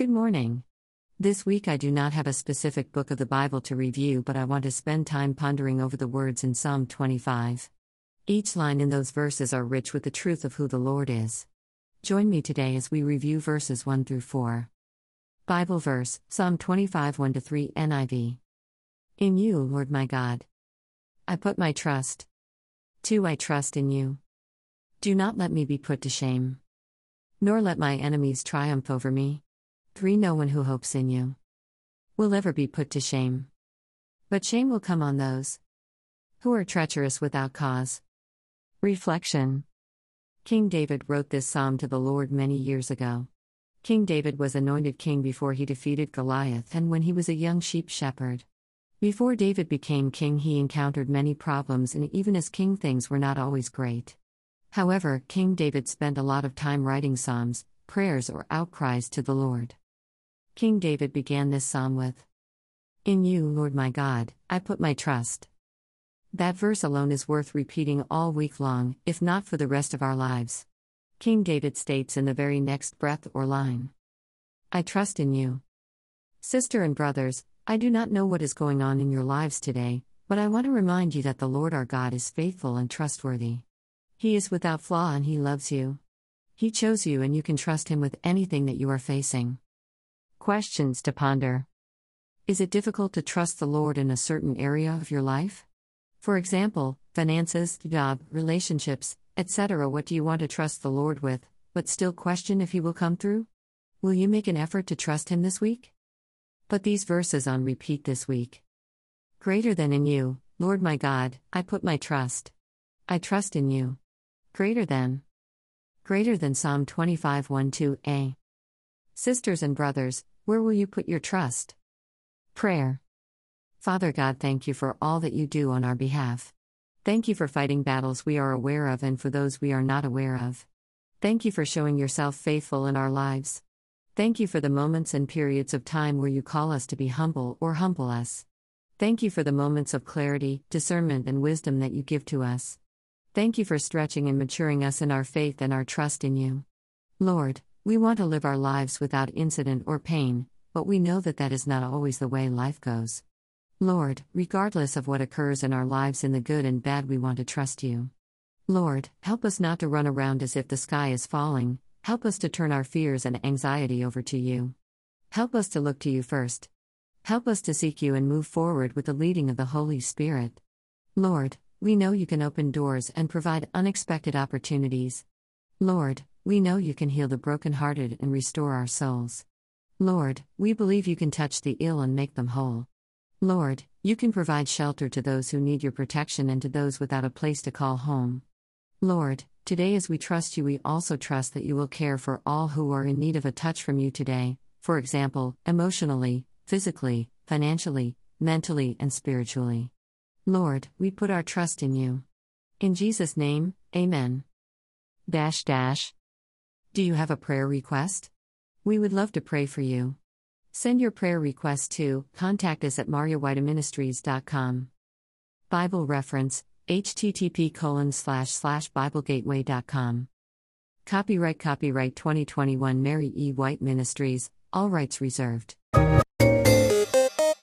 Good morning. This week I do not have a specific book of the Bible to review, but I want to spend time pondering over the words in Psalm 25. Each line in those verses are rich with the truth of who the Lord is. Join me today as we review verses 1 through 4. Bible verse Psalm 25 1 3 NIV. In you, Lord my God. I put my trust. 2. I trust in you. Do not let me be put to shame. Nor let my enemies triumph over me. 3. No one who hopes in you will ever be put to shame. But shame will come on those who are treacherous without cause. Reflection King David wrote this psalm to the Lord many years ago. King David was anointed king before he defeated Goliath and when he was a young sheep shepherd. Before David became king, he encountered many problems, and even as king, things were not always great. However, King David spent a lot of time writing psalms, prayers, or outcries to the Lord. King David began this psalm with In you, Lord my God, I put my trust. That verse alone is worth repeating all week long, if not for the rest of our lives. King David states in the very next breath or line I trust in you. Sister and brothers, I do not know what is going on in your lives today, but I want to remind you that the Lord our God is faithful and trustworthy. He is without flaw and He loves you. He chose you and you can trust Him with anything that you are facing. Questions to ponder Is it difficult to trust the Lord in a certain area of your life? For example, finances, job, relationships, etc. What do you want to trust the Lord with, but still question if He will come through? Will you make an effort to trust Him this week? Put these verses on repeat this week. Greater than in you, Lord my God, I put my trust. I trust in you. Greater than. Greater than Psalm 25 1 2a. Sisters and brothers, where will you put your trust? Prayer. Father God, thank you for all that you do on our behalf. Thank you for fighting battles we are aware of and for those we are not aware of. Thank you for showing yourself faithful in our lives. Thank you for the moments and periods of time where you call us to be humble or humble us. Thank you for the moments of clarity, discernment, and wisdom that you give to us. Thank you for stretching and maturing us in our faith and our trust in you. Lord, we want to live our lives without incident or pain, but we know that that is not always the way life goes. Lord, regardless of what occurs in our lives in the good and bad, we want to trust you. Lord, help us not to run around as if the sky is falling, Help us to turn our fears and anxiety over to you. Help us to look to you first. Help us to seek you and move forward with the leading of the Holy Spirit. Lord, we know you can open doors and provide unexpected opportunities. Lord, we know you can heal the brokenhearted and restore our souls. Lord, we believe you can touch the ill and make them whole. Lord, you can provide shelter to those who need your protection and to those without a place to call home. Lord, Today, as we trust you, we also trust that you will care for all who are in need of a touch from you today, for example, emotionally, physically, financially, mentally, and spiritually. Lord, we put our trust in you. In Jesus' name, Amen. Dash dash. Do you have a prayer request? We would love to pray for you. Send your prayer request to contact us at maryewhiteministries.com. Bible reference http colon slash slash biblegateway.com copyright copyright 2021 mary e white ministries all rights reserved